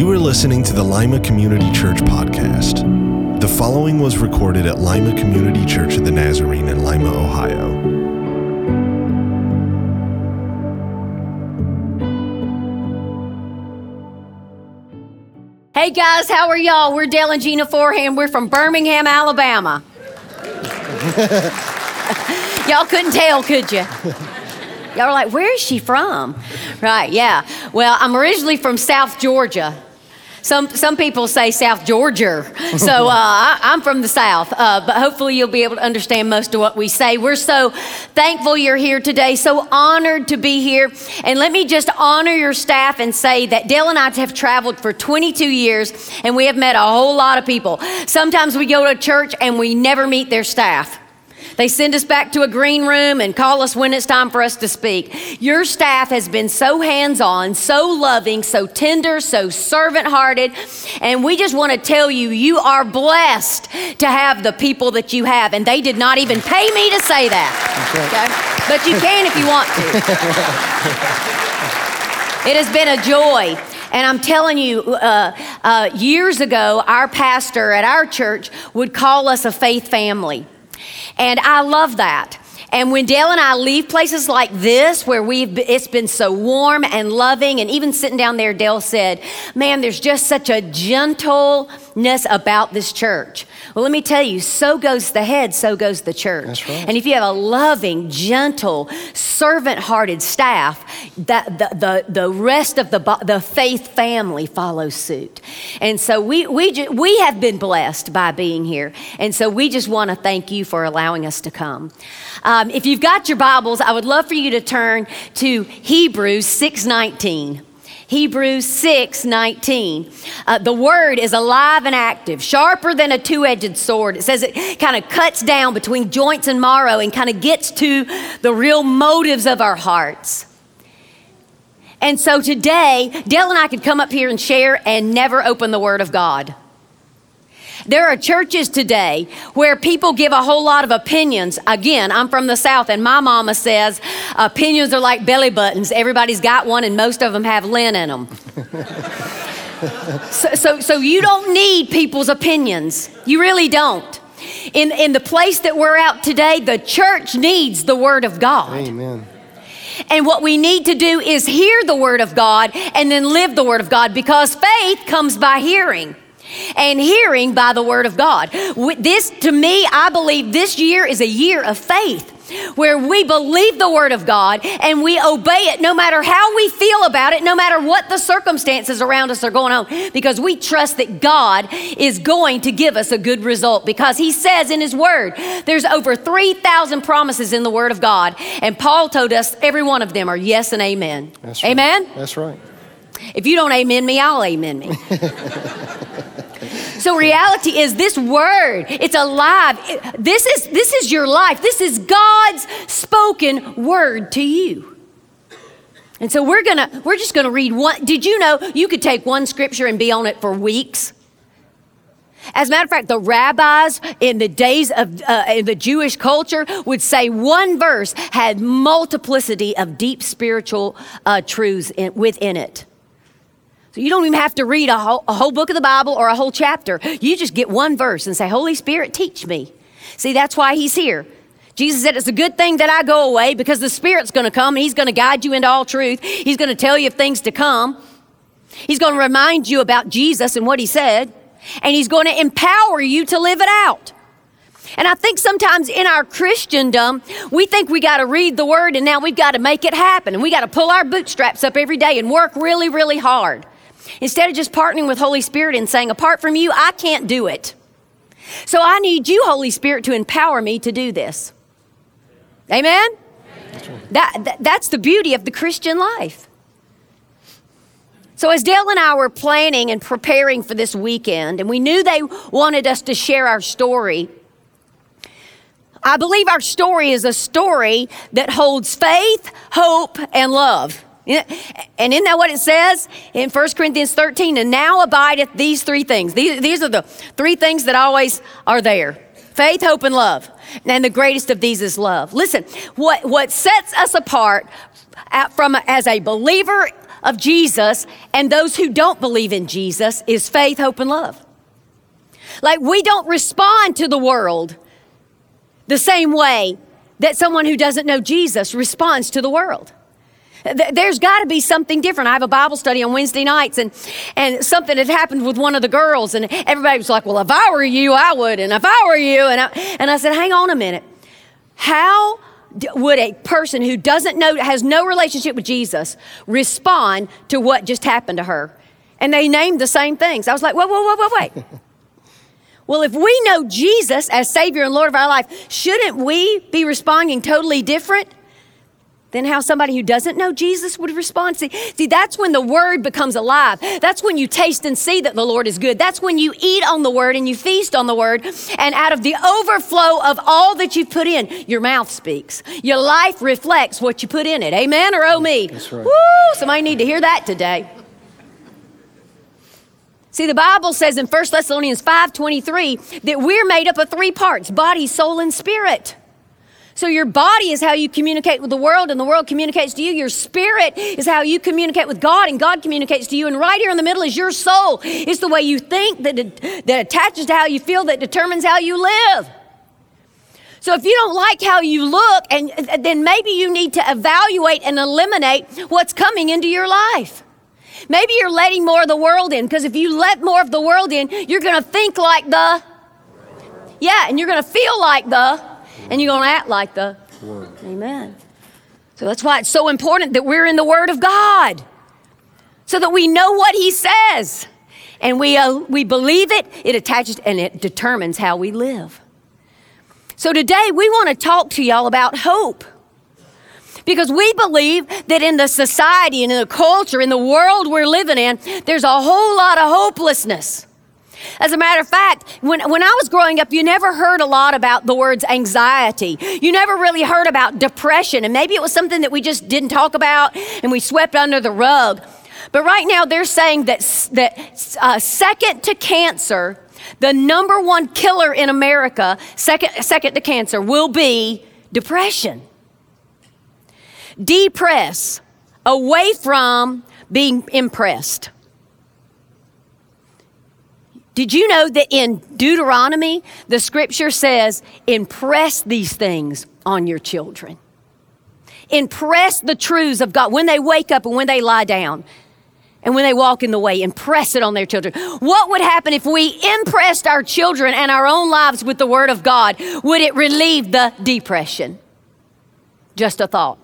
You are listening to the Lima Community Church podcast. The following was recorded at Lima Community Church of the Nazarene in Lima, Ohio. Hey guys, how are y'all? We're Dale and Gina Forehand. We're from Birmingham, Alabama. y'all couldn't tell, could you? Y'all were like, where is she from? Right, yeah. Well, I'm originally from South Georgia. Some, some people say South Georgia. So uh, I, am from the South, uh, but hopefully you'll be able to understand most of what we say. We're so thankful you're here today, so honored to be here. And let me just honor your staff and say that Dale and I have traveled for 22 years and we have met a whole lot of people. Sometimes we go to church and we never meet their staff. They send us back to a green room and call us when it's time for us to speak. Your staff has been so hands on, so loving, so tender, so servant hearted. And we just want to tell you, you are blessed to have the people that you have. And they did not even pay me to say that. Okay? But you can if you want to. it has been a joy. And I'm telling you, uh, uh, years ago, our pastor at our church would call us a faith family. And I love that. And when Dale and I leave places like this, where we've it's been so warm and loving, and even sitting down there, Dale said, "Man, there's just such a gentleness about this church." Well, let me tell you, so goes the head, so goes the church. Right. And if you have a loving, gentle, servant-hearted staff, that the, the, the rest of the, the faith family follows suit. And so we, we, ju- we have been blessed by being here. And so we just want to thank you for allowing us to come. Um, if you've got your Bibles, I would love for you to turn to Hebrews 619. Hebrews 6 19. Uh, the word is alive and active, sharper than a two edged sword. It says it kind of cuts down between joints and marrow and kind of gets to the real motives of our hearts. And so today, Dale and I could come up here and share and never open the Word of God. There are churches today where people give a whole lot of opinions. Again, I'm from the South, and my mama says opinions are like belly buttons. Everybody's got one, and most of them have lint in them. so, so, so you don't need people's opinions. You really don't. In, in the place that we're out today, the church needs the Word of God. Amen. And what we need to do is hear the Word of God and then live the Word of God because faith comes by hearing and hearing by the word of God. This, to me, I believe this year is a year of faith where we believe the word of God and we obey it no matter how we feel about it, no matter what the circumstances around us are going on, because we trust that God is going to give us a good result because he says in his word, there's over 3,000 promises in the word of God. And Paul told us every one of them are yes and amen. That's right. Amen? That's right. If you don't amen me, I'll amen me. so reality is this word, it's alive. This is this is your life. This is God's spoken word to you. And so we're going to we're just going to read one Did you know you could take one scripture and be on it for weeks? As a matter of fact, the rabbis in the days of uh, in the Jewish culture would say one verse had multiplicity of deep spiritual uh, truths in, within it. So you don't even have to read a whole, a whole book of the Bible or a whole chapter. You just get one verse and say, Holy Spirit, teach me. See, that's why He's here. Jesus said, It's a good thing that I go away because the Spirit's going to come and He's going to guide you into all truth. He's going to tell you of things to come. He's going to remind you about Jesus and what He said. And He's going to empower you to live it out. And I think sometimes in our Christendom, we think we got to read the word and now we've got to make it happen. And we got to pull our bootstraps up every day and work really, really hard. Instead of just partnering with Holy Spirit and saying, apart from you, I can't do it. So I need you, Holy Spirit, to empower me to do this. Amen? That, that, that's the beauty of the Christian life. So, as Dale and I were planning and preparing for this weekend, and we knew they wanted us to share our story, I believe our story is a story that holds faith, hope, and love. And isn't that what it says in 1 Corinthians 13? And now abideth these three things. These, these are the three things that always are there faith, hope, and love. And the greatest of these is love. Listen, what, what sets us apart from as a believer of Jesus and those who don't believe in Jesus is faith, hope, and love. Like we don't respond to the world the same way that someone who doesn't know Jesus responds to the world. There's got to be something different. I have a Bible study on Wednesday nights, and, and something had happened with one of the girls, and everybody was like, Well, if I were you, I would, and if I were you, and I, and I said, Hang on a minute. How would a person who doesn't know, has no relationship with Jesus, respond to what just happened to her? And they named the same things. I was like, Whoa, whoa, whoa, whoa, wait. well, if we know Jesus as Savior and Lord of our life, shouldn't we be responding totally different? Than how somebody who doesn't know Jesus would respond. See, see, that's when the word becomes alive. That's when you taste and see that the Lord is good. That's when you eat on the word and you feast on the word. And out of the overflow of all that you've put in, your mouth speaks. Your life reflects what you put in it. Amen or oh me? That's right. Woo! Somebody need to hear that today. See, the Bible says in 1 Thessalonians 5:23 that we're made up of three parts: body, soul, and spirit. So your body is how you communicate with the world, and the world communicates to you. Your spirit is how you communicate with God, and God communicates to you. And right here in the middle is your soul. It's the way you think that, that attaches to how you feel, that determines how you live. So if you don't like how you look, and then maybe you need to evaluate and eliminate what's coming into your life. Maybe you're letting more of the world in, because if you let more of the world in, you're going to think like the, yeah, and you're going to feel like the, and you're going to act like the Word. Amen. So that's why it's so important that we're in the Word of God so that we know what He says and we, uh, we believe it, it attaches and it determines how we live. So today we want to talk to y'all about hope. Because we believe that in the society and in the culture, in the world we're living in, there's a whole lot of hopelessness. As a matter of fact, when, when I was growing up, you never heard a lot about the words anxiety. You never really heard about depression. And maybe it was something that we just didn't talk about and we swept under the rug. But right now, they're saying that, that uh, second to cancer, the number one killer in America, second, second to cancer, will be depression. Depress, away from being impressed. Did you know that in Deuteronomy, the scripture says, impress these things on your children? Impress the truths of God when they wake up and when they lie down and when they walk in the way, impress it on their children. What would happen if we impressed our children and our own lives with the Word of God? Would it relieve the depression? Just a thought.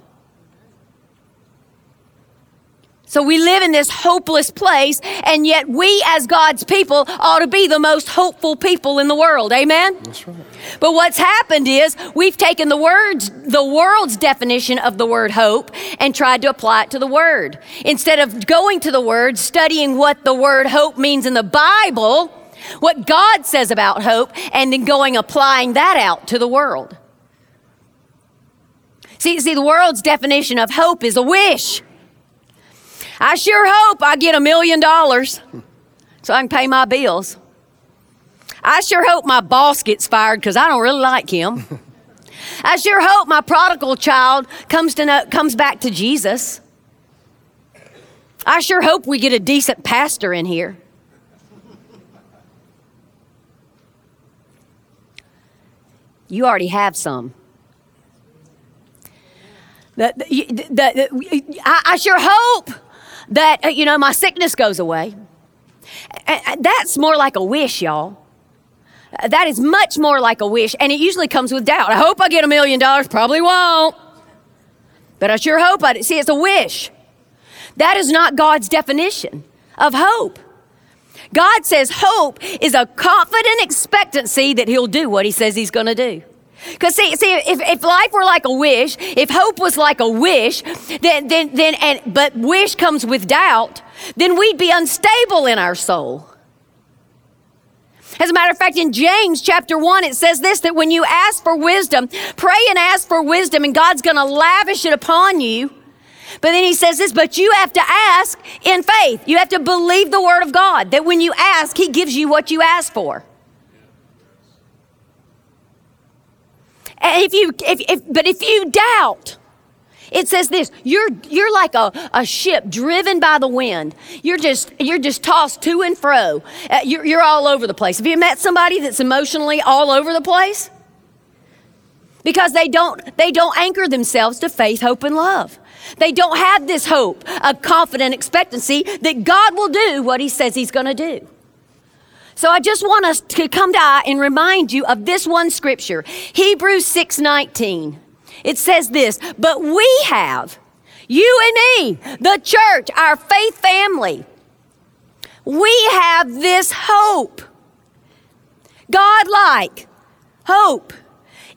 So we live in this hopeless place, and yet we, as God's people, ought to be the most hopeful people in the world. Amen? That's right. But what's happened is we've taken the words, the world's definition of the word hope, and tried to apply it to the word. Instead of going to the word, studying what the word hope means in the Bible, what God says about hope, and then going applying that out to the world. See, see, the world's definition of hope is a wish. I sure hope I get a million dollars so I can pay my bills. I sure hope my boss gets fired because I don't really like him. I sure hope my prodigal child comes, to know, comes back to Jesus. I sure hope we get a decent pastor in here. You already have some. The, the, the, I, I sure hope that, uh, you know, my sickness goes away. That's more like a wish, y'all. Uh, that is much more like a wish, and it usually comes with doubt. I hope I get a million dollars, probably won't. But I sure hope I see it's a wish. That is not God's definition of hope. God says hope is a confident expectancy that He'll do what He says He's going to do. Because see, see, if, if life were like a wish, if hope was like a wish, then then then and but wish comes with doubt, then we'd be unstable in our soul. As a matter of fact, in James chapter 1, it says this that when you ask for wisdom, pray and ask for wisdom, and God's going to lavish it upon you. But then he says this, but you have to ask in faith. You have to believe the word of God, that when you ask, he gives you what you ask for. If you, if, if, but if you doubt, It says this you're, you're like a, a ship driven by the wind. You're just, you're just tossed to and fro. Uh, you're, you're all over the place. Have you met somebody that's emotionally all over the place? Because they don't, they don't anchor themselves to faith, hope, and love. They don't have this hope, a confident expectancy that God will do what He says He's going to do. So I just want us to come to and remind you of this one scripture, Hebrews 6:19. It says this, but we have, you and me, the church, our faith family, we have this hope. God like hope.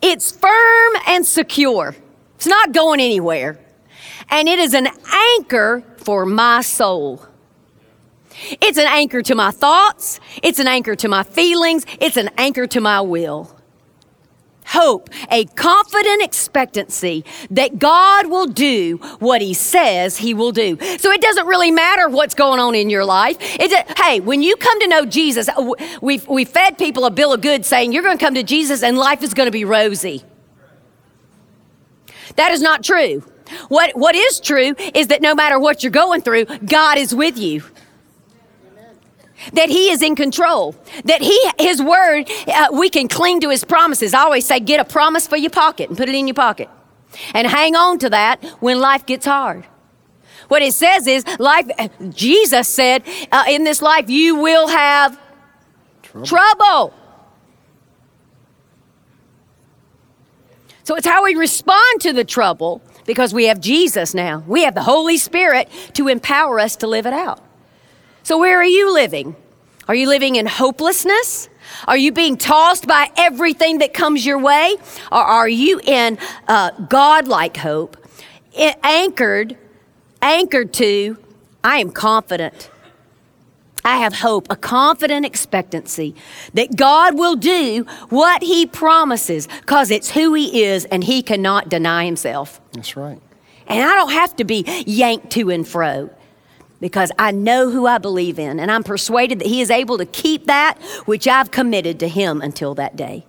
It's firm and secure. It's not going anywhere. And it is an anchor for my soul. It's an anchor to my thoughts. It's an anchor to my feelings. It's an anchor to my will hope, a confident expectancy that God will do what He says He will do. So it doesn't really matter what's going on in your life. Hey, when you come to know Jesus, uh, we've, we fed people a bill of goods saying you're going to come to Jesus and life is going to be rosy. That is not true. What, what is true is that no matter what you're going through, God is with you that he is in control that he his word uh, we can cling to his promises. I always say get a promise for your pocket and put it in your pocket and hang on to that when life gets hard. What it says is life jesus said uh, in this life you will have trouble. trouble. So it's how we respond to the trouble because we have jesus now. We have the holy spirit to empower us to live it out so, where are you living? Are you living in hopelessness? Are you being tossed by everything that comes your way? Or are you in uh, God-like hope, anchored, anchored to, I am confident. I have hope, a confident expectancy that God will do what He promises because it's who He is and He cannot deny Himself. That's right. And I don't have to be yanked to and fro because I know who I believe in, and I'm persuaded that He is able to keep that which I've committed to Him until that day.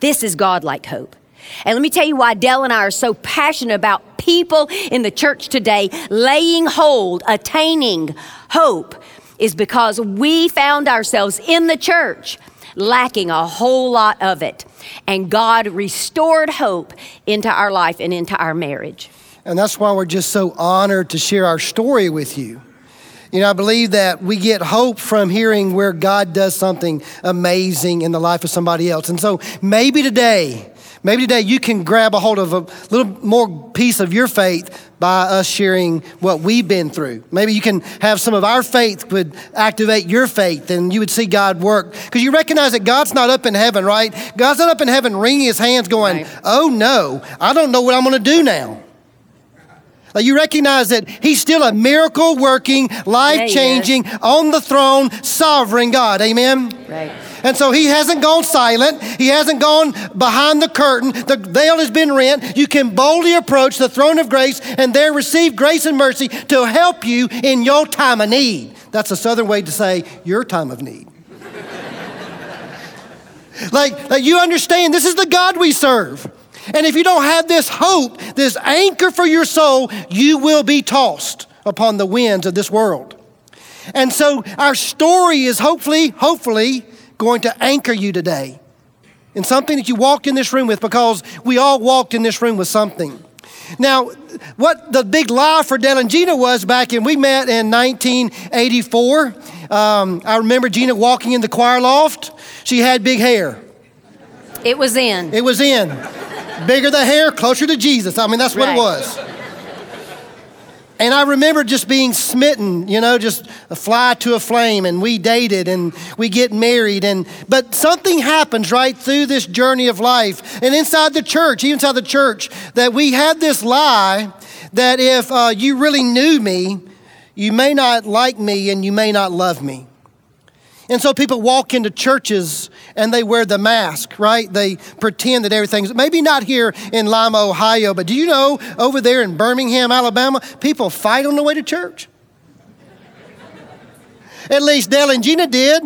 This is God-like hope. And let me tell you why Dale and I are so passionate about people in the church today laying hold, attaining hope, is because we found ourselves in the church lacking a whole lot of it. And God restored hope into our life and into our marriage. And that's why we're just so honored to share our story with you. You know, I believe that we get hope from hearing where God does something amazing in the life of somebody else. And so maybe today, maybe today you can grab a hold of a little more piece of your faith by us sharing what we've been through. Maybe you can have some of our faith would activate your faith and you would see God work. Because you recognize that God's not up in heaven, right? God's not up in heaven wringing his hands going, right. oh no, I don't know what I'm going to do now. Like you recognize that He's still a miracle working, life changing, yeah, on the throne, sovereign God. Amen? Right. And so he hasn't gone silent. He hasn't gone behind the curtain. The veil has been rent. You can boldly approach the throne of grace and there receive grace and mercy to help you in your time of need. That's a southern way to say your time of need. like, like you understand, this is the God we serve. And if you don't have this hope, this anchor for your soul, you will be tossed upon the winds of this world. And so our story is hopefully, hopefully going to anchor you today in something that you walked in this room with because we all walked in this room with something. Now, what the big lie for Dale and Gina was back in, we met in 1984. Um, I remember Gina walking in the choir loft. She had big hair. It was in. It was in. Bigger the hair, closer to Jesus. I mean, that's what right. it was. And I remember just being smitten, you know, just a fly to a flame, and we dated and we get married. And but something happens right through this journey of life, and inside the church, even inside the church, that we had this lie that if uh, you really knew me, you may not like me and you may not love me. And so people walk into churches and they wear the mask, right? They pretend that everything's maybe not here in Lima, Ohio, but do you know over there in Birmingham, Alabama, people fight on the way to church? At least Dale and Gina did.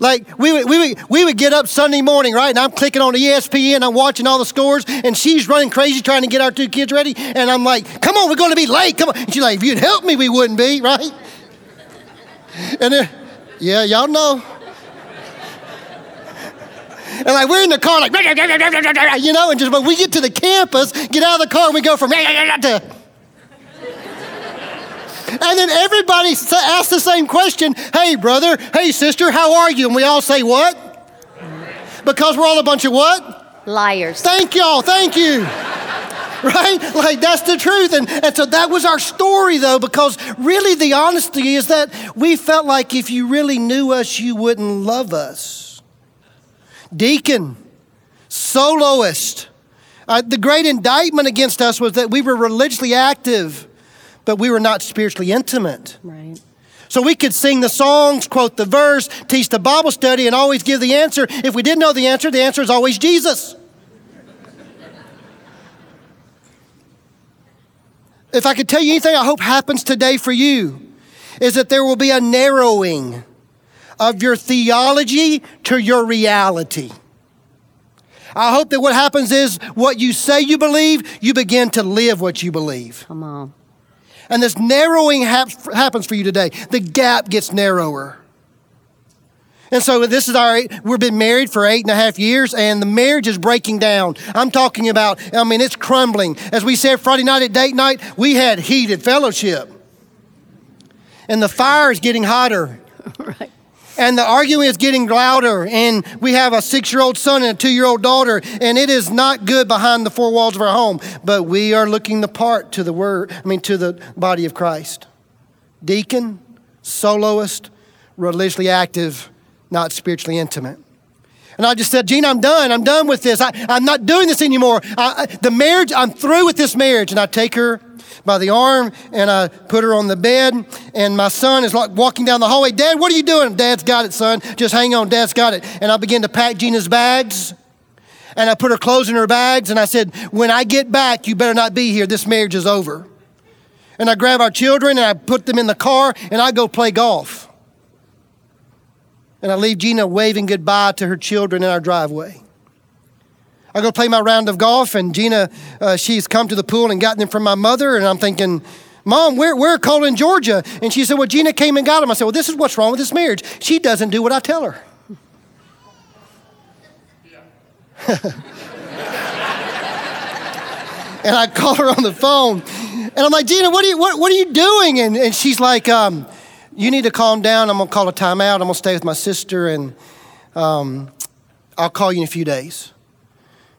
Like we would, we, would, we would get up Sunday morning, right? And I'm clicking on the ESPN, I'm watching all the scores, and she's running crazy trying to get our two kids ready. And I'm like, come on, we're going to be late. Come on. And she's like, if you'd help me, we wouldn't be, right? And then, yeah, y'all know. And like we're in the car, like, you know, and just when we get to the campus, get out of the car, and we go from to. And then everybody asks the same question Hey, brother, hey, sister, how are you? And we all say, What? Because we're all a bunch of what? Liars. Thank y'all, thank you. Right? Like that's the truth. And, and so that was our story, though, because really the honesty is that we felt like if you really knew us, you wouldn't love us. Deacon, soloist. Uh, the great indictment against us was that we were religiously active but we were not spiritually intimate. Right. So we could sing the songs, quote the verse, teach the Bible study, and always give the answer. If we didn't know the answer, the answer is always Jesus. If I could tell you anything I hope happens today for you, is that there will be a narrowing of your theology to your reality. I hope that what happens is what you say you believe, you begin to live what you believe. Come on. And this narrowing hap- happens for you today. The gap gets narrower. And so this is our, we've been married for eight and a half years and the marriage is breaking down. I'm talking about, I mean, it's crumbling. As we said Friday night at date night, we had heated fellowship. And the fire is getting hotter. right and the arguing is getting louder and we have a six-year-old son and a two-year-old daughter and it is not good behind the four walls of our home but we are looking the part to the word i mean to the body of christ deacon soloist religiously active not spiritually intimate and I just said, Gene, I'm done. I'm done with this. I, am not doing this anymore. I, I, the marriage, I'm through with this marriage. And I take her by the arm and I put her on the bed. And my son is like walking down the hallway. Dad, what are you doing? Dad's got it, son. Just hang on. Dad's got it. And I begin to pack Gina's bags. And I put her clothes in her bags. And I said, when I get back, you better not be here. This marriage is over. And I grab our children and I put them in the car and I go play golf. And I leave Gina waving goodbye to her children in our driveway. I go play my round of golf, and Gina, uh, she's come to the pool and gotten them from my mother, and I'm thinking, Mom, we're, we're calling Georgia. And she said, Well, Gina came and got them. I said, Well, this is what's wrong with this marriage. She doesn't do what I tell her. and I call her on the phone, and I'm like, Gina, what are you, what, what are you doing? And, and she's like, um, You need to calm down. I'm going to call a timeout. I'm going to stay with my sister, and um, I'll call you in a few days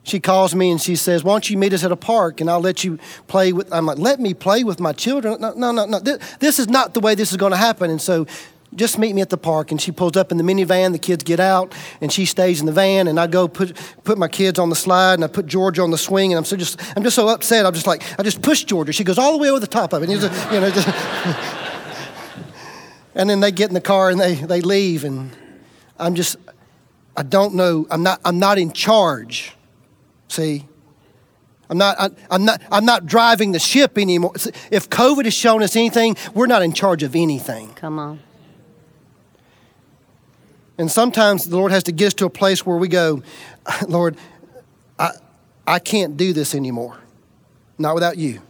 she calls me and she says, Why don't you meet us at a park and I'll let you play with. I'm like, Let me play with my children. No, no, no, no. This, this is not the way this is going to happen. And so just meet me at the park. And she pulls up in the minivan. The kids get out and she stays in the van. And I go put, put my kids on the slide and I put Georgia on the swing. And I'm so just, I'm just so upset. I'm just like, I just push Georgia. She goes all the way over the top of it. And, you know, just and then they get in the car and they, they leave. And I'm just, I don't know. I'm not, I'm not in charge See? I'm not, I, I'm, not, I'm not driving the ship anymore. If COVID has shown us anything, we're not in charge of anything. Come on. And sometimes the Lord has to get us to a place where we go, Lord, I, I can't do this anymore. Not without you.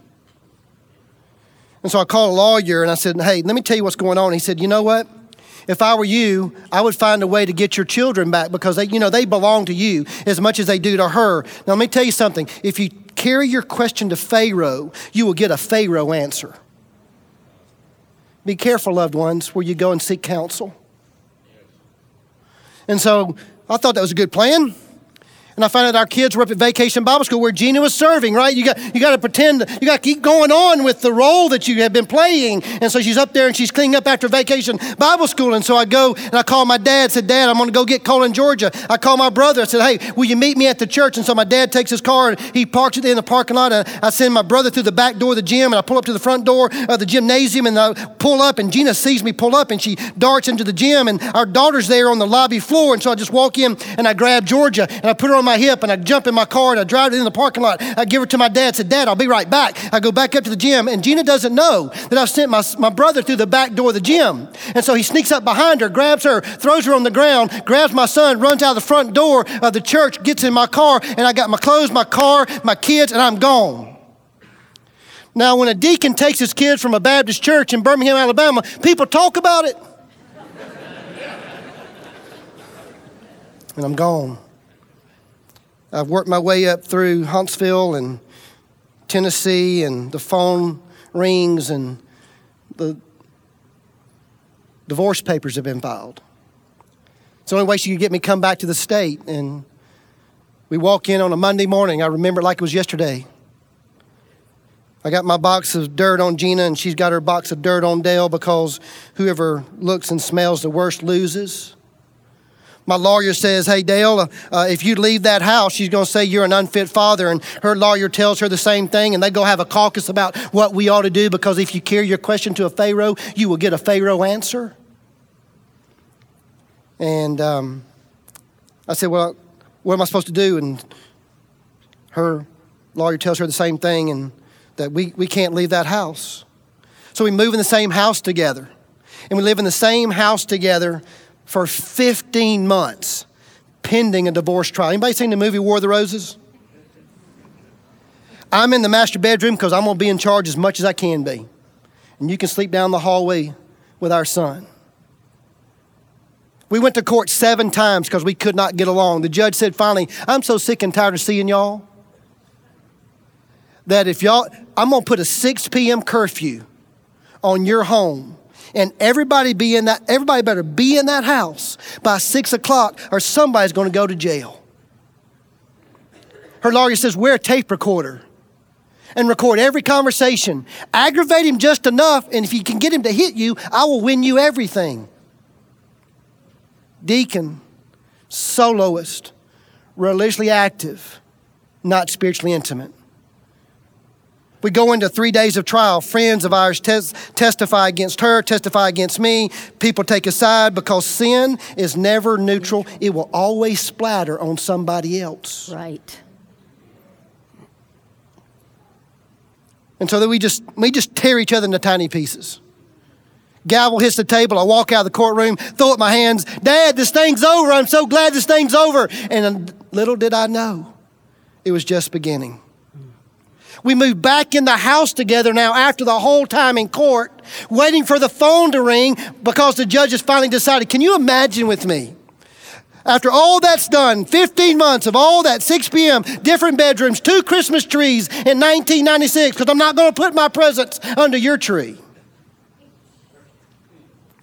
And so I called a lawyer and I said, Hey, let me tell you what's going on. He said, You know what? If I were you, I would find a way to get your children back because they, you know, they belong to you as much as they do to her. Now, let me tell you something. If you carry your question to Pharaoh, you will get a Pharaoh answer. Be careful, loved ones, where you go and seek counsel. And so I thought that was a good plan. And I found out our kids were up at Vacation Bible School where Gina was serving, right? You got, you got to pretend, you got to keep going on with the role that you have been playing. And so she's up there and she's cleaning up after Vacation Bible School. And so I go and I call my dad, said, Dad, I'm going to go get Cole and, Georgia. I call my brother, I said, Hey, will you meet me at the church? And so my dad takes his car and he parks it in the parking lot. And I send my brother through the back door of the gym and I pull up to the front door of the gymnasium and I pull up and Gina sees me pull up and she darts into the gym and our daughter's there on the lobby floor. And so I just walk in and I grab Georgia and I put her on my hip and I jump in my car and I drive it in the parking lot. I give her to my dad, said, Dad, I'll be right back. I go back up to the gym and Gina doesn't know that I've sent my, my brother through the back door of the gym. And so he sneaks up behind her, grabs her, throws her on the ground, grabs my son, runs out the front door of the church, gets in my car, and I got my clothes, my car, my kids, and I'm gone. Now, when a deacon takes his kids from a Baptist church in Birmingham, Alabama, people talk about it. and I'm gone. I've worked my way up through Huntsville and Tennessee, and the phone rings, and the divorce papers have been filed. It's the only way she could get me come back to the state. And we walk in on a Monday morning. I remember it like it was yesterday. I got my box of dirt on Gina, and she's got her box of dirt on Dale because whoever looks and smells the worst loses. My lawyer says, Hey, Dale, uh, if you leave that house, she's going to say you're an unfit father. And her lawyer tells her the same thing, and they go have a caucus about what we ought to do because if you carry your question to a Pharaoh, you will get a Pharaoh answer. And um, I said, Well, what am I supposed to do? And her lawyer tells her the same thing, and that we, we can't leave that house. So we move in the same house together. And we live in the same house together for 15 months, pending a divorce trial. Anybody seen the movie War of the Roses? I'm in the master bedroom because I'm going to be in charge as much as I can be. And you can sleep down the hallway with our son. We went to court seven times because we could not get along. The judge said finally, I'm so sick and tired of seeing y'all that if y'all, I'm gonna put a 6 p.m. curfew on your home. And everybody be in that, everybody better be in that house by six o'clock, or somebody's gonna go to jail. Her lawyer says, wear a tape recorder and record every conversation. Aggravate him just enough, and if you can get him to hit you, I will win you everything. Deacon, soloist, religiously active, not spiritually intimate. We go into three days of trial. Friends of ours tes- testify against her, testify against me. People take a side because sin is never neutral, it will always splatter on somebody else. Right. And so that we just we just tear each other into tiny pieces. Gavel hits the table. I walk out of the courtroom, throw up my hands. Dad, this thing's over. I'm so glad this thing's over. And little did I know, it was just beginning. We moved back in the house together now after the whole time in court, waiting for the phone to ring because the judge has finally decided. Can you imagine with me? After all that's done, 15 months of all that, 6 p.m., different bedrooms, two Christmas trees in 1996, because I'm not going to put my presents under your tree.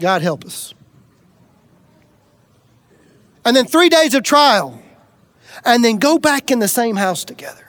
God help us. And then three days of trial, and then go back in the same house together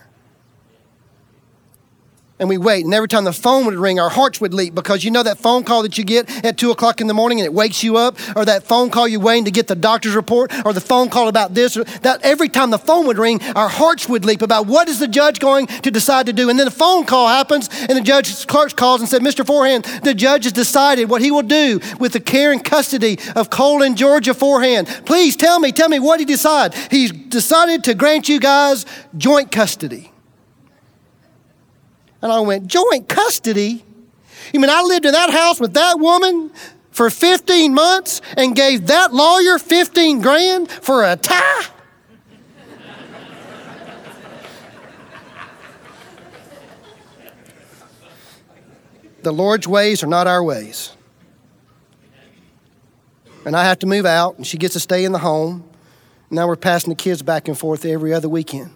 and we wait. And every time the phone would ring, our hearts would leap because you know that phone call that you get at two o'clock in the morning and it wakes you up, or that phone call you're waiting to get the doctor's report, or the phone call about this, or that every time the phone would ring, our hearts would leap about what is the judge going to decide to do. And then the phone call happens, and the judge's clerk calls and said, Mr. Forehand, the judge has decided what he will do with the care and custody of Cole and Georgia Forehand. Please tell me, tell me what he decided. He's decided to grant you guys joint custody. And I went, joint custody? You mean I lived in that house with that woman for 15 months and gave that lawyer 15 grand for a tie? the Lord's ways are not our ways. And I have to move out, and she gets to stay in the home. Now we're passing the kids back and forth every other weekend.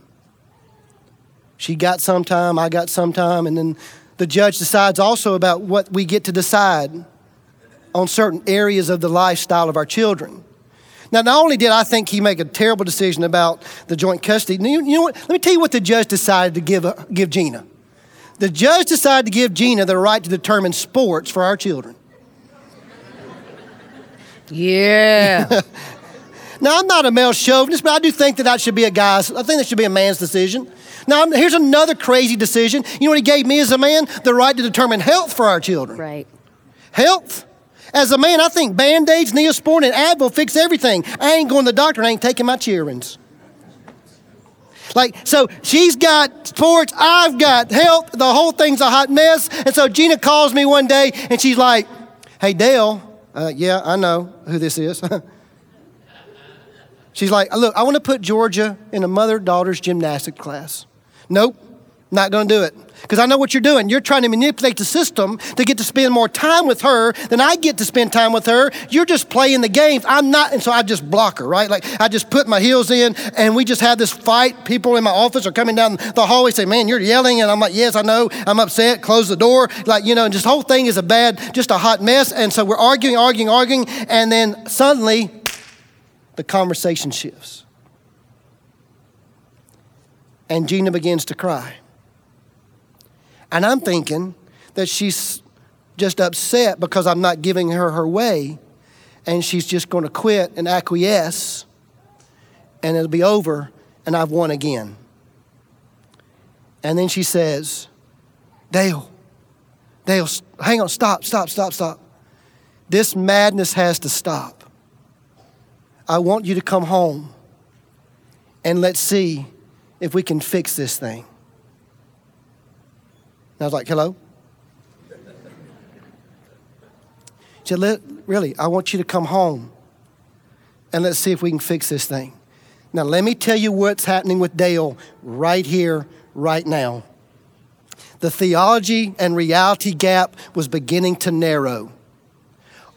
She got some time, I got some time, and then the judge decides also about what we get to decide on certain areas of the lifestyle of our children. Now, not only did I think he make a terrible decision about the joint custody, you, know what? Let me tell you what the judge decided to give, uh, give Gina. The judge decided to give Gina the right to determine sports for our children. Yeah. now, I'm not a male chauvinist, but I do think that that should be a guy's, I think that should be a man's decision. Now, here's another crazy decision. You know what he gave me as a man? The right to determine health for our children. Right. Health. As a man, I think band aids, Neosporin, and Advil fix everything. I ain't going to the doctor and I ain't taking my cheerings. Like, so she's got sports, I've got health, the whole thing's a hot mess. And so Gina calls me one day and she's like, Hey, Dale, uh, yeah, I know who this is. she's like, Look, I want to put Georgia in a mother daughter's gymnastic class. Nope, not going to do it. Because I know what you're doing. You're trying to manipulate the system to get to spend more time with her than I get to spend time with her. You're just playing the games. I'm not, and so I just block her, right? Like I just put my heels in and we just have this fight. People in my office are coming down the hallway say, Man, you're yelling. And I'm like, Yes, I know. I'm upset. Close the door. Like, you know, and this whole thing is a bad, just a hot mess. And so we're arguing, arguing, arguing. And then suddenly the conversation shifts. And Gina begins to cry. And I'm thinking that she's just upset because I'm not giving her her way and she's just going to quit and acquiesce and it'll be over and I've won again. And then she says, Dale, Dale, hang on, stop, stop, stop, stop. This madness has to stop. I want you to come home and let's see if we can fix this thing. And I was like, hello? She said, really, I want you to come home and let's see if we can fix this thing. Now, let me tell you what's happening with Dale right here, right now. The theology and reality gap was beginning to narrow.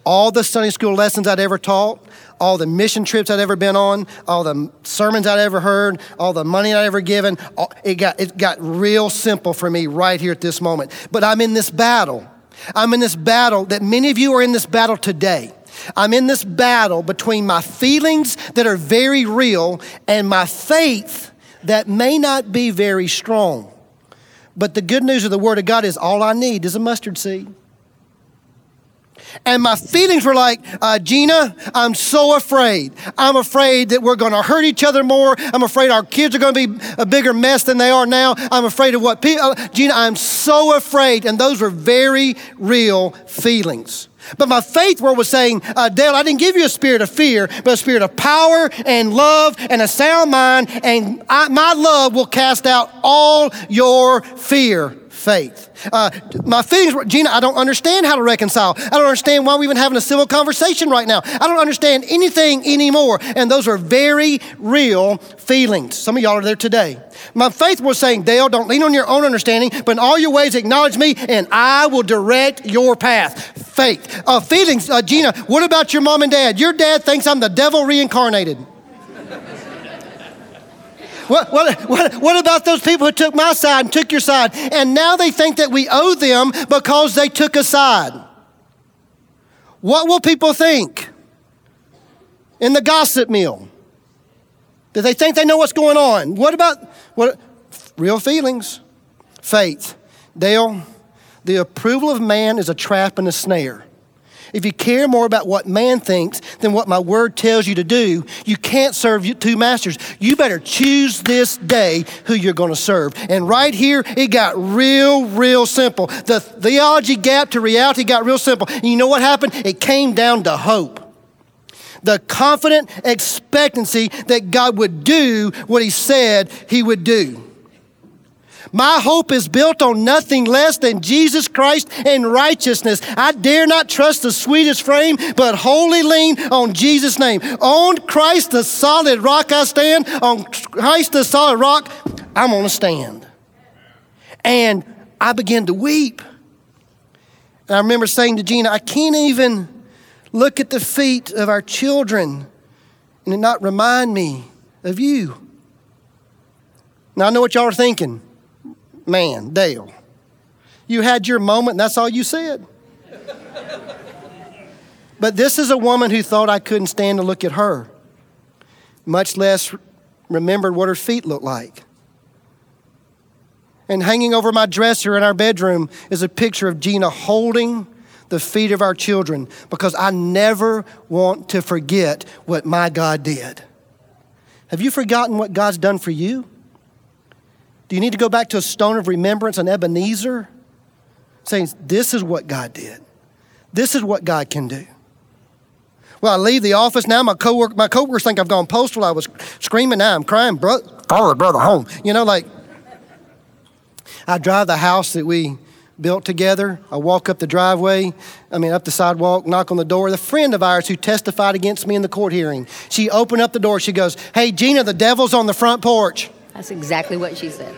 All the Sunday school lessons I'd ever taught, all the mission trips I'd ever been on, all the sermons I'd ever heard, all the money I'd ever given, it got, it got real simple for me right here at this moment. But I'm in this battle. I'm in this battle that many of you are in this battle today. I'm in this battle between my feelings that are very real and my faith that may not be very strong. But the good news of the Word of God is all I need is a mustard seed. And my feelings were like, uh, Gina, I'm so afraid. I'm afraid that we're going to hurt each other more. I'm afraid our kids are going to be a bigger mess than they are now. I'm afraid of what people, uh, Gina, I'm so afraid. And those were very real feelings. But my faith world was saying, uh, Dale, I didn't give you a spirit of fear, but a spirit of power and love and a sound mind, and I, my love will cast out all your fear faith. Uh, my feelings Gina, I don't understand how to reconcile. I don't understand why we're even having a civil conversation right now. I don't understand anything anymore. And those are very real feelings. Some of y'all are there today. My faith was saying, Dale, don't lean on your own understanding, but in all your ways acknowledge me, and I will direct your path. Faith. Uh, feelings, uh, Gina, what about your mom and dad? Your dad thinks I'm the devil reincarnated. What, what, what, what about those people who took my side and took your side? And now they think that we owe them because they took a side. What will people think in the gossip mill? Do they think they know what's going on? What about what, real feelings? Faith. Dale, the approval of man is a trap and a snare. If you care more about what man thinks than what my word tells you to do, you can't serve two masters. You better choose this day who you're going to serve. And right here, it got real, real simple. The theology gap to reality got real simple. And you know what happened? It came down to hope. The confident expectancy that God would do what He said He would do. My hope is built on nothing less than Jesus Christ and righteousness. I dare not trust the sweetest frame, but wholly lean on Jesus' name. On Christ, the solid rock I stand. On Christ, the solid rock, I'm going to stand. And I began to weep. And I remember saying to Gina, I can't even look at the feet of our children and it not remind me of you. Now, I know what y'all are thinking man, Dale. You had your moment, and that's all you said. but this is a woman who thought I couldn't stand to look at her, much less remembered what her feet looked like. And hanging over my dresser in our bedroom is a picture of Gina holding the feet of our children because I never want to forget what my God did. Have you forgotten what God's done for you? Do you need to go back to a stone of remembrance, an Ebenezer? Saying, This is what God did. This is what God can do. Well, I leave the office now. My coworker, my coworkers think I've gone postal. I was screaming. Now I'm crying, bro. Call the brother home. You know, like I drive the house that we built together. I walk up the driveway, I mean, up the sidewalk, knock on the door. The friend of ours who testified against me in the court hearing, she opened up the door. She goes, Hey, Gina, the devil's on the front porch. That's exactly what she said.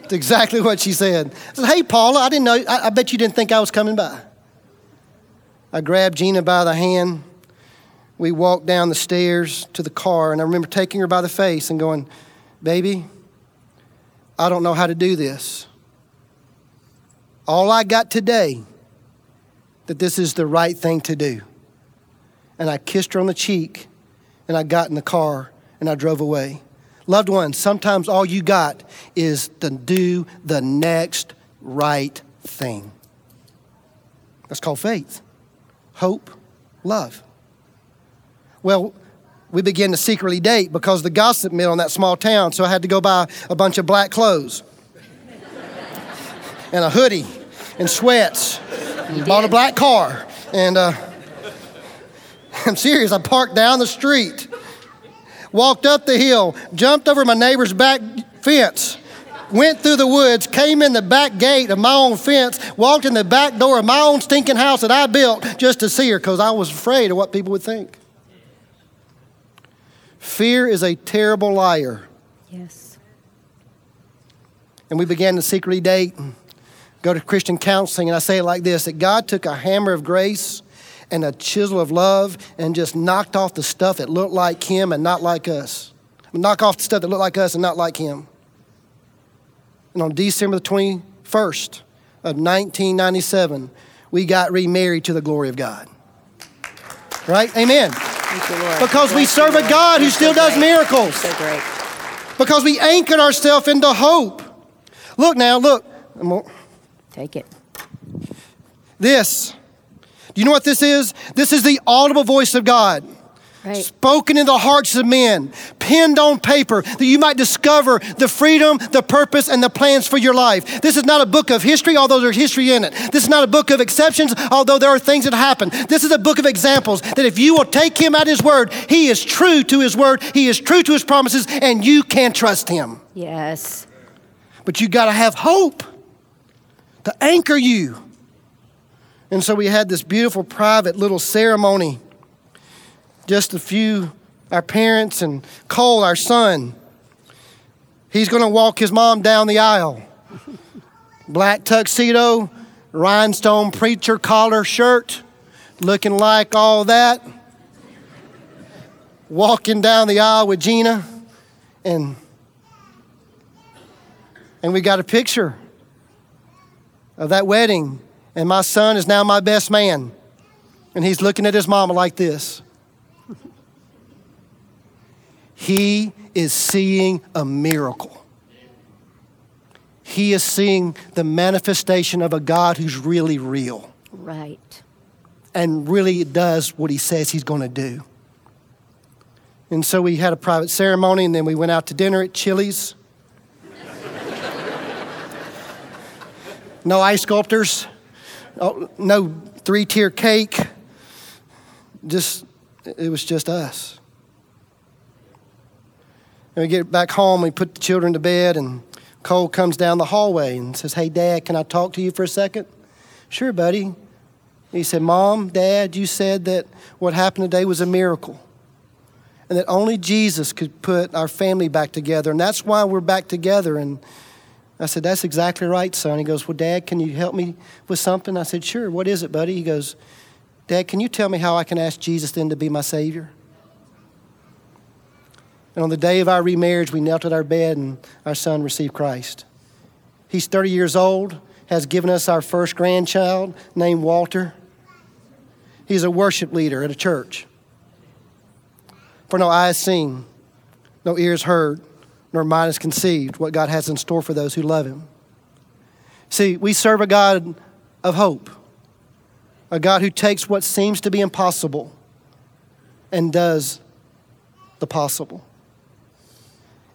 That's exactly what she said. I said, Hey, Paula, I didn't know, I, I bet you didn't think I was coming by. I grabbed Gina by the hand. We walked down the stairs to the car, and I remember taking her by the face and going, Baby, I don't know how to do this. All I got today that this is the right thing to do. And I kissed her on the cheek and I got in the car and I drove away. Loved ones, sometimes all you got is to do the next right thing. That's called faith, hope, love. Well, we began to secretly date because the gossip mill in that small town, so I had to go buy a bunch of black clothes and a hoodie and sweats. And bought a black car. And uh, I'm serious, I parked down the street, walked up the hill, jumped over my neighbor's back fence, went through the woods, came in the back gate of my own fence, walked in the back door of my own stinking house that I built just to see her because I was afraid of what people would think. Fear is a terrible liar. Yes. And we began to secretly date go to Christian counseling, and I say it like this that God took a hammer of grace and a chisel of love and just knocked off the stuff that looked like Him and not like us. Knock off the stuff that looked like us and not like Him. And on December the 21st of 1997, we got remarried to the glory of God. Right? Amen. Because we serve a God who still does miracles. So great. Because we anchored ourselves into hope. Look now, look. Take it. This. Do you know what this is? This is the audible voice of God. Right. Spoken in the hearts of men, penned on paper, that you might discover the freedom, the purpose, and the plans for your life. This is not a book of history, although there's history in it. This is not a book of exceptions, although there are things that happen. This is a book of examples that if you will take him at his word, he is true to his word, he is true to his promises, and you can trust him. Yes. But you got to have hope to anchor you. And so we had this beautiful private little ceremony. Just a few, our parents and Cole, our son. He's going to walk his mom down the aisle. Black tuxedo, rhinestone preacher collar shirt, looking like all that. Walking down the aisle with Gina, and and we got a picture of that wedding, and my son is now my best man. And he's looking at his mama like this. He is seeing a miracle. He is seeing the manifestation of a God who's really real Right. and really does what he says he's going to do. And so we had a private ceremony, and then we went out to dinner at Chili's. no ice sculptors, oh, no three tier cake. Just, it was just us. And we get back home, we put the children to bed, and Cole comes down the hallway and says, Hey, Dad, can I talk to you for a second? Sure, buddy. He said, Mom, Dad, you said that what happened today was a miracle. And that only Jesus could put our family back together. And that's why we're back together. And I said, That's exactly right, son. He goes, Well, Dad, can you help me with something? I said, Sure. What is it, buddy? He goes, Dad, can you tell me how I can ask Jesus then to be my Savior? And on the day of our remarriage, we knelt at our bed and our son received Christ. He's 30 years old, has given us our first grandchild named Walter. He's a worship leader at a church. For no eyes seen, no ears heard, nor mind has conceived what God has in store for those who love Him. See, we serve a God of hope, a God who takes what seems to be impossible and does the possible.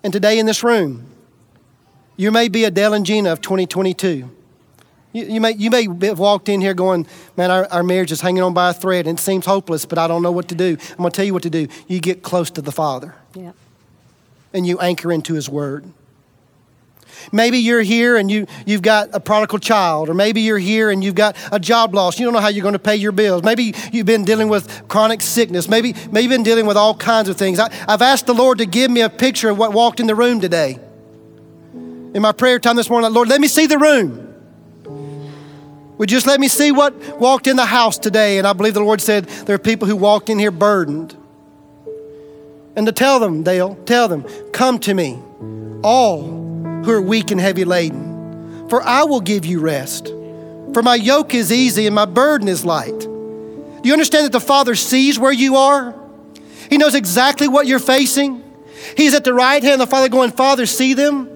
And today in this room, you may be Adele and Gina of 2022. You, you, may, you may have walked in here going, man, our, our marriage is hanging on by a thread and it seems hopeless, but I don't know what to do. I'm going to tell you what to do. You get close to the Father Yeah. And you anchor into His Word. Maybe you're here and you, you've got a prodigal child, or maybe you're here and you've got a job loss. You don't know how you're going to pay your bills. Maybe you've been dealing with chronic sickness. Maybe, maybe you've been dealing with all kinds of things. I, I've asked the Lord to give me a picture of what walked in the room today. In my prayer time this morning, Lord, let me see the room. Would you just let me see what walked in the house today? And I believe the Lord said there are people who walked in here burdened. And to tell them, Dale, tell them, come to me, all who are weak and heavy laden, for I will give you rest. For my yoke is easy and my burden is light. Do you understand that the Father sees where you are? He knows exactly what you're facing. He's at the right hand of the Father going, Father, see them?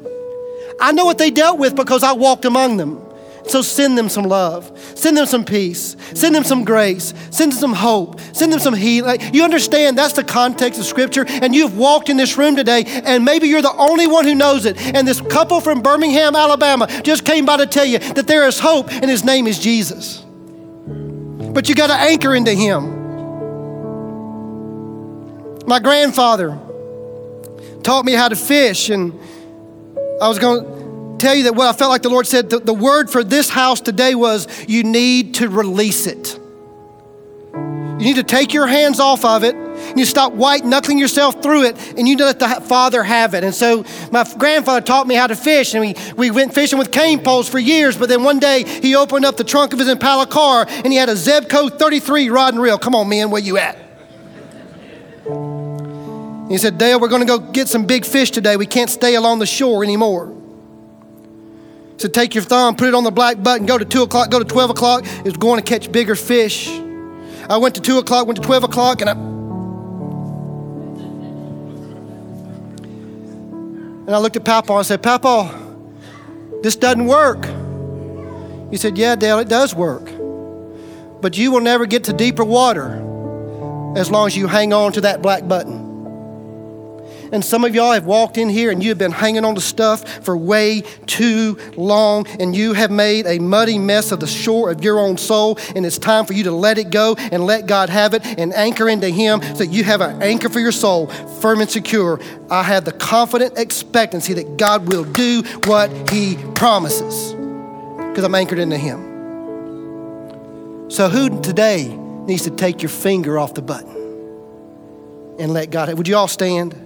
I know what they dealt with because I walked among them. So send them some love, send them some peace, send them some grace, send them some hope, send them some healing. You understand that's the context of Scripture, and you've walked in this room today, and maybe you're the only one who knows it. And this couple from Birmingham, Alabama, just came by to tell you that there is hope, and his name is Jesus. But you got to anchor into him. My grandfather taught me how to fish, and I was going tell you that what I felt like the Lord said, the, the word for this house today was you need to release it. You need to take your hands off of it. And you stop white knuckling yourself through it, and you let the Father have it. And so my grandfather taught me how to fish, and we, we went fishing with cane poles for years. But then one day he opened up the trunk of his Impala car, and he had a Zebco 33 rod and reel. Come on, man, where you at? He said, Dale, we're going to go get some big fish today. We can't stay along the shore anymore. Said, take your thumb, put it on the black button, go to 2 o'clock, go to 12 o'clock. It was going to catch bigger fish. I went to 2 o'clock, went to 12 o'clock, and I. And I looked at Papa and I said, Papa, this doesn't work. He said, Yeah, Dale, it does work. But you will never get to deeper water as long as you hang on to that black button. And some of y'all have walked in here and you have been hanging on to stuff for way too long, and you have made a muddy mess of the shore of your own soul. And it's time for you to let it go and let God have it and anchor into Him so you have an anchor for your soul, firm and secure. I have the confident expectancy that God will do what He promises because I'm anchored into Him. So, who today needs to take your finger off the button and let God? Have? Would you all stand?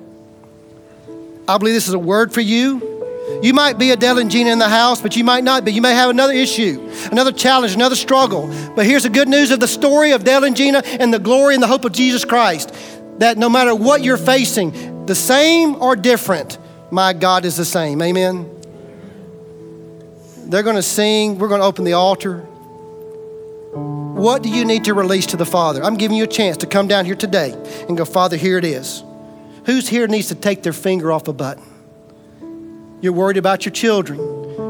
I believe this is a word for you. You might be a Dale and Gina in the house, but you might not be. You may have another issue, another challenge, another struggle. But here's the good news of the story of Dale and Gina and the glory and the hope of Jesus Christ that no matter what you're facing, the same or different, my God is the same. Amen. They're going to sing. We're going to open the altar. What do you need to release to the Father? I'm giving you a chance to come down here today and go, Father, here it is. Who's here needs to take their finger off a button? You're worried about your children.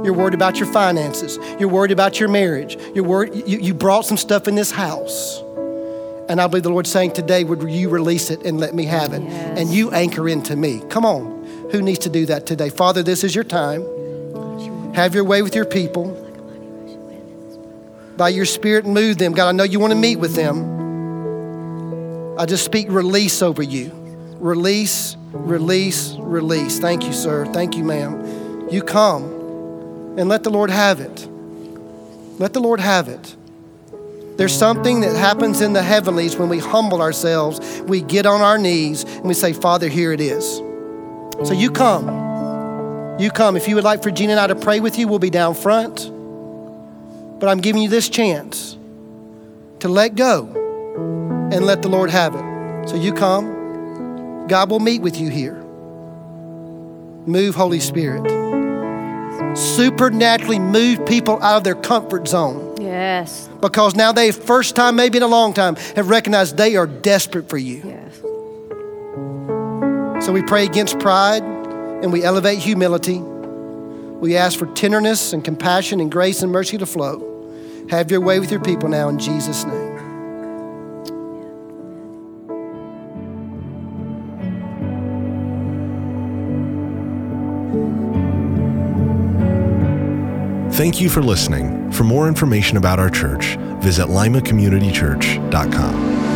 You're worried about your finances. You're worried about your marriage. You're worried, you, you brought some stuff in this house. And I believe the Lord's saying today, would you release it and let me have it? Yes. And you anchor into me. Come on. Who needs to do that today? Father, this is your time. Have your way with your people. By your spirit, move them. God, I know you want to meet with them. I just speak release over you. Release, release, release. Thank you, sir. Thank you, ma'am. You come and let the Lord have it. Let the Lord have it. There's something that happens in the heavenlies when we humble ourselves, we get on our knees, and we say, Father, here it is. So you come. You come. If you would like for Gina and I to pray with you, we'll be down front. But I'm giving you this chance to let go and let the Lord have it. So you come. God will meet with you here. Move, Holy Spirit. Supernaturally move people out of their comfort zone Yes. because now they, first time, maybe in a long time, have recognized they are desperate for you. Yes. So we pray against pride and we elevate humility. We ask for tenderness and compassion and grace and mercy to flow. Have your way with your people now in Jesus' name. Thank you for listening. For more information about our church, visit limacommunitychurch.com.